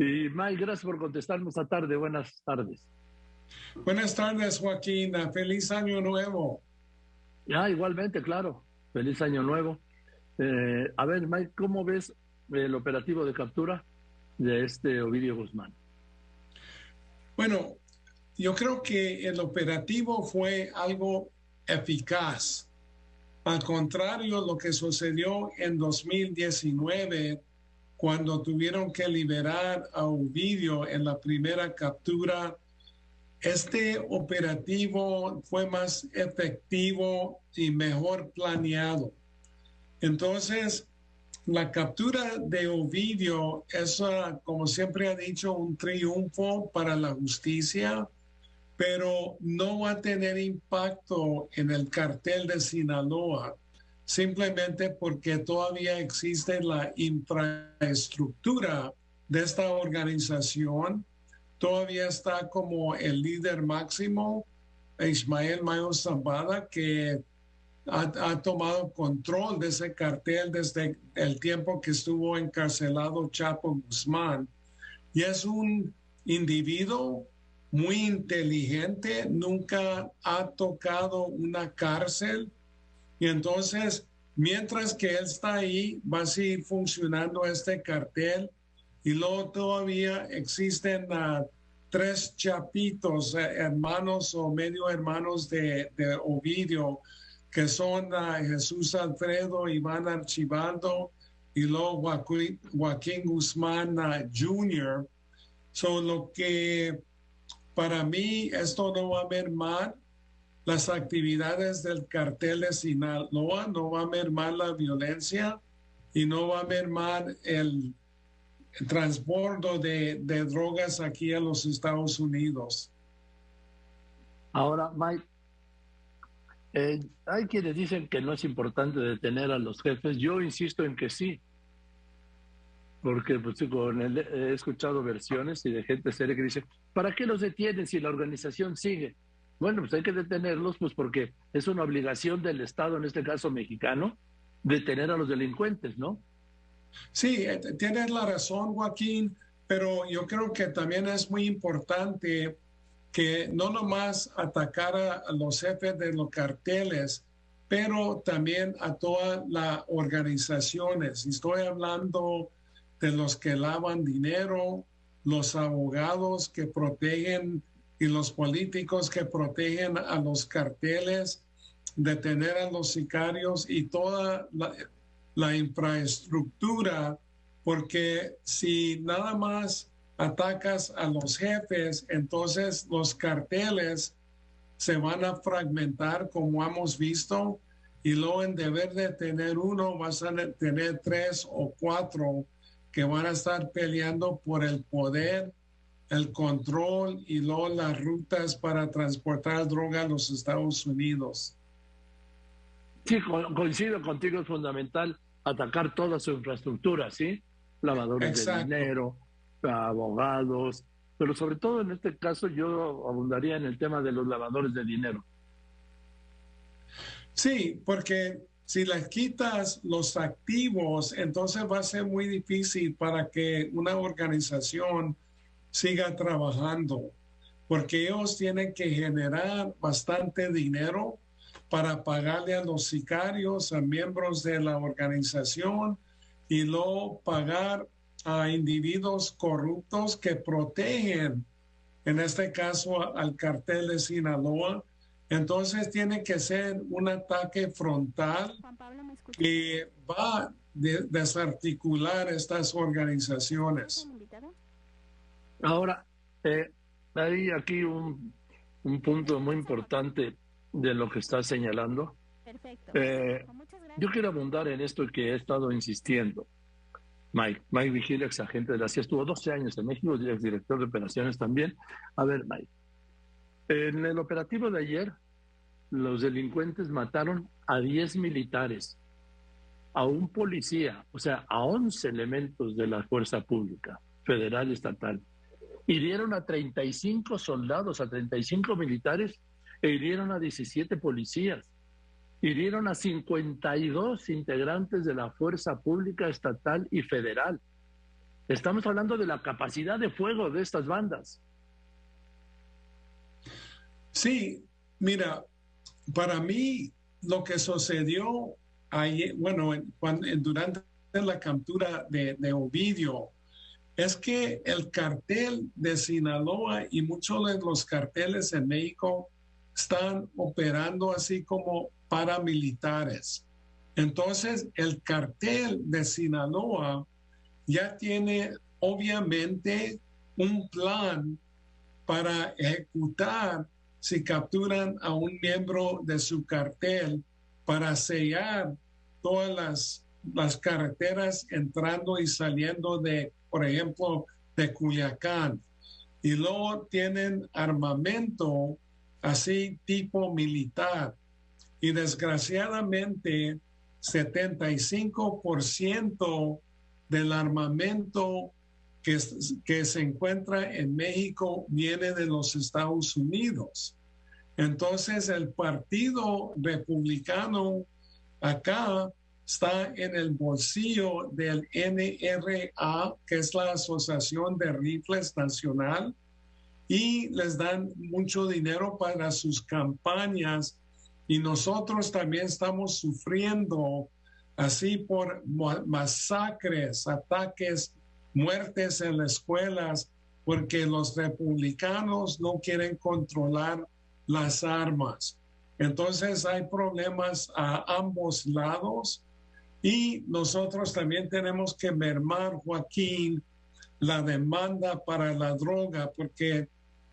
Y Mike, gracias por contestarnos esta tarde. Buenas tardes. Buenas tardes, Joaquín. Feliz año nuevo. Ya, igualmente, claro. Feliz año nuevo. Eh, a ver, Mike, ¿cómo ves el operativo de captura de este Ovidio Guzmán? Bueno, yo creo que el operativo fue algo eficaz. Al contrario, lo que sucedió en 2019, cuando tuvieron que liberar a Ovidio en la primera captura, este operativo fue más efectivo y mejor planeado. Entonces, la captura de Ovidio es, como siempre ha dicho, un triunfo para la justicia, pero no va a tener impacto en el cartel de Sinaloa, simplemente porque todavía existe la infraestructura de esta organización. Todavía está como el líder máximo, Ismael Mayo Zambada, que ha, tomado control de ese cartel desde el tiempo que estuvo encarcelado Chapo Guzmán. Y es un individuo muy inteligente, nunca ha tocado una cárcel. Y entonces, mientras que él está ahí, va a seguir funcionando este cartel. Y luego todavía existen uh, tres chapitos, eh, hermanos o medio hermanos de, Ovidio, que son Jesús Alfredo, Iván Archibaldo y luego Joaquín, Guzmán Jr. Son lo que para mí esto no va a mermar las actividades del cartel de Sinaloa, no va a mermar la violencia y no va a mermar el, transbordo de, drogas aquí a los Estados Unidos. Ahora, Mike, eh, hay quienes dicen que no es importante detener a los jefes. Yo insisto en que sí. Porque pues, he escuchado versiones y de gente seria que dice, ¿para qué los detienen si la organización sigue? Bueno, pues hay que detenerlos pues porque es una obligación del Estado, en este caso mexicano, detener a los delincuentes, ¿no? Sí, eh, tienes la razón, Joaquín, pero yo creo que también es muy importante que no nomás atacara a los jefes de los carteles, pero también a todas las organizaciones. Estoy hablando de los que lavan dinero, los abogados que protegen y los políticos que protegen a los carteles, detener a los sicarios y toda la, infraestructura, porque si nada más atacas a los jefes, entonces los carteles se van a fragmentar como hemos visto y luego en deber de tener uno vas a tener tres o cuatro que van a estar peleando por el poder, el control y luego las rutas para transportar droga a los Estados Unidos. Sí, coincido contigo, es fundamental atacar toda su infraestructura, ¿sí? Lavadores de dinero, abogados, pero sobre todo en este caso yo abundaría en el tema de los lavadores de dinero. Sí, porque si les quitas los activos, entonces va a ser muy difícil para que una organización siga trabajando, porque ellos tienen que generar bastante dinero para pagarle a los sicarios, a miembros de la organización y luego pagar a individuos corruptos que protegen, en este caso al cartel de Sinaloa. Entonces tiene que ser un ataque frontal que va a desarticular estas organizaciones. Ahora, eh, hay aquí un, un, punto muy importante de lo que está señalando. Eh, yo quiero abundar en esto que he estado insistiendo. Mike. Mike Vigil, ex agente de la CIA, estuvo 12 años en México, ex director de operaciones también. A ver, Mike. En el operativo de ayer, los delincuentes mataron a 10 militares, a un policía, o sea, a 11 elementos de la fuerza pública, federal y estatal. Hirieron a 35 soldados, a 35 militares e hirieron a 17 policías hirieron a 52 integrantes de la fuerza pública estatal y federal. Estamos hablando de la capacidad de fuego de estas bandas. Sí, mira, para mí lo que sucedió ayer, bueno, cuando, durante la captura de, de Ovidio, es que el cartel de Sinaloa y muchos de los carteles en México están operando así como paramilitares. Entonces, el cartel de Sinaloa ya tiene obviamente un plan para ejecutar si capturan a un miembro de su cartel para sellar todas las, las carreteras entrando y saliendo de, por ejemplo, de Culiacán. Y luego tienen armamento así tipo militar. Y desgraciadamente, 75% del armamento que, que se encuentra en México viene de los Estados Unidos. Entonces el Partido Republicano acá está en el bolsillo del NRA, que es la Asociación de Rifles Nacional, y les dan mucho dinero para sus campañas. Y nosotros también estamos sufriendo así por masacres, ataques, muertes en las escuelas, porque los republicanos no quieren controlar las armas. Entonces hay problemas a ambos lados y nosotros también tenemos que mermar, Joaquín, la demanda para la droga, porque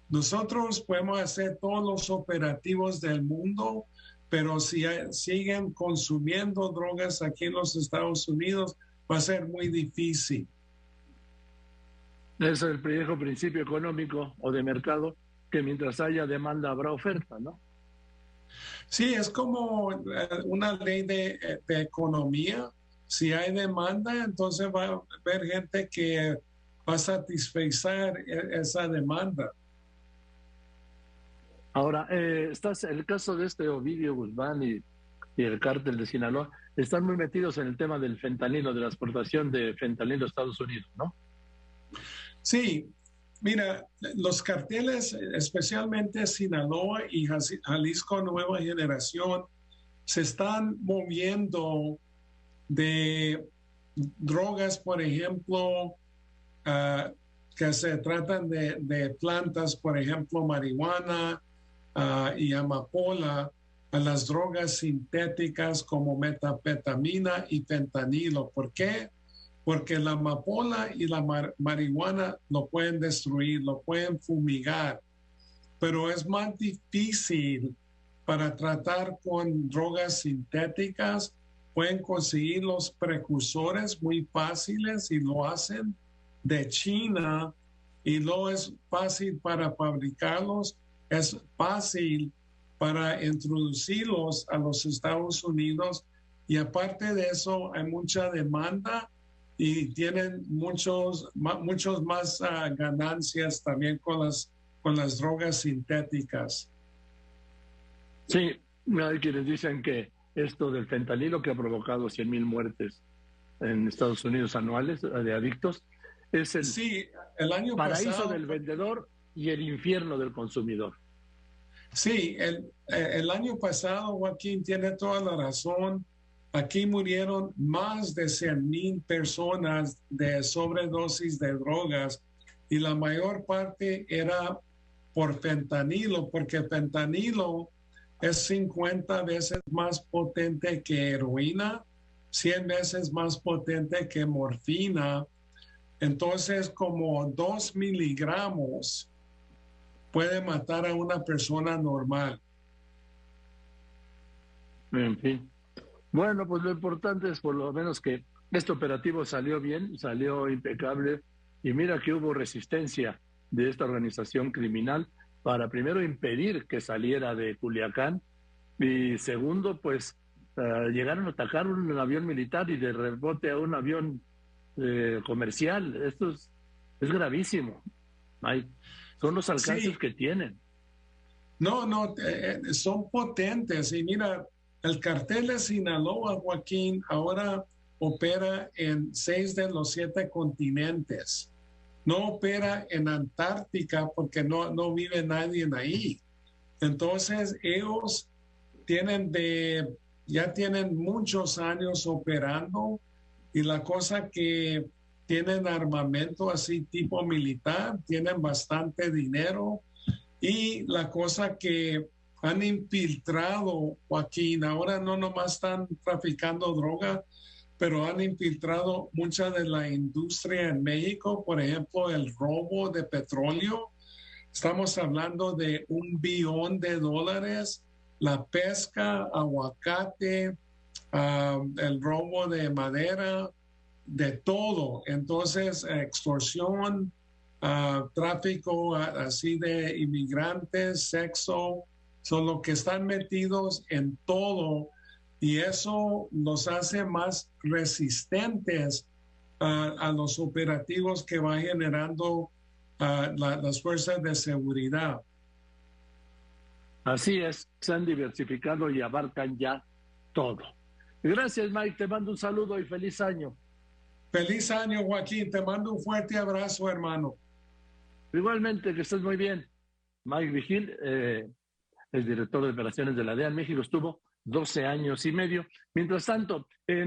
nosotros podemos hacer todos los operativos del mundo, pero si siguen consumiendo drogas aquí en los Estados Unidos, va a ser muy difícil. Ese es el viejo principio económico o de mercado, que mientras haya demanda habrá oferta, ¿no? Sí, es como eh, una ley de, eh, de economía. Si hay demanda, entonces va a haber gente que va a satisfacer e, esa demanda. Ahora, eh, estás, el caso de este Ovidio Guzmán y, el cártel de Sinaloa están muy metidos en el tema del fentanilo, de la exportación de fentanilo a Estados Unidos, ¿no? Sí, mira, los carteles, especialmente Sinaloa y Jalisco Nueva Generación, se están moviendo de drogas, por ejemplo, ah, que se tratan de, plantas, por ejemplo, marihuana, y amapola a las drogas sintéticas como metafetamina y fentanilo. ¿Por qué? Porque la amapola y la marihuana lo pueden destruir, lo pueden fumigar, pero es más difícil para tratar con drogas sintéticas. Pueden conseguir los precursores muy fáciles y lo hacen de China. Y no es fácil para fabricarlos es fácil para introducirlos a los Estados Unidos. Y aparte de eso hay mucha demanda y tienen muchos, muchos más ah, ganancias también con las, con las drogas sintéticas. Sí, hay quienes dicen que esto del fentanilo que ha provocado 100 mil muertes en Estados Unidos anuales de adictos es el, sí, el año paraíso del vendedor y el infierno del consumidor. Sí, el, eh, el año pasado, Joaquín, tiene toda la razón. Aquí murieron más de 100 mil personas de sobredosis de drogas y la mayor parte era por fentanilo, porque fentanilo es 50 veces más potente que heroína, 100 veces más potente que morfina. Entonces, como 2 miligramos puede matar a una persona normal. En fin. Bueno, pues lo importante es por lo menos que este operativo salió bien, salió impecable y mira que hubo resistencia de esta organización criminal para primero impedir que saliera de Culiacán y segundo, pues eh, llegaron a atacar un avión militar y de rebote a un avión eh, comercial. Esto es, es gravísimo. Hay, son los alcances que tienen. No, no, eh, son potentes. Y mira, el cartel de Sinaloa, Joaquín, ahora opera en seis de los siete continentes. No opera en Antártica porque no, no vive nadie ahí. Entonces ellos tienen de, ya tienen muchos años operando y la cosa que tienen armamento así tipo militar, tienen bastante dinero y la cosa que han infiltrado, Joaquín, ahora no nomás están traficando droga, pero han infiltrado mucha de la industria en México, por ejemplo, el robo de petróleo. Estamos hablando de un billón de dólares, la pesca, aguacate, ah, el robo de madera, de todo. Entonces, extorsión, ah, tráfico así de inmigrantes, sexo, son los que están metidos en todo y eso nos hace más resistentes a los operativos que va generando las fuerzas de seguridad. Así es, se han diversificado y abarcan ya todo. Gracias, Mike. Te mando un saludo y feliz año. Feliz año, Joaquín. Te mando un fuerte abrazo, hermano. Igualmente, que estés muy bien. Mike Vigil, eh, el director de operaciones de la DEA en México, estuvo 12 años y medio. Mientras tanto, en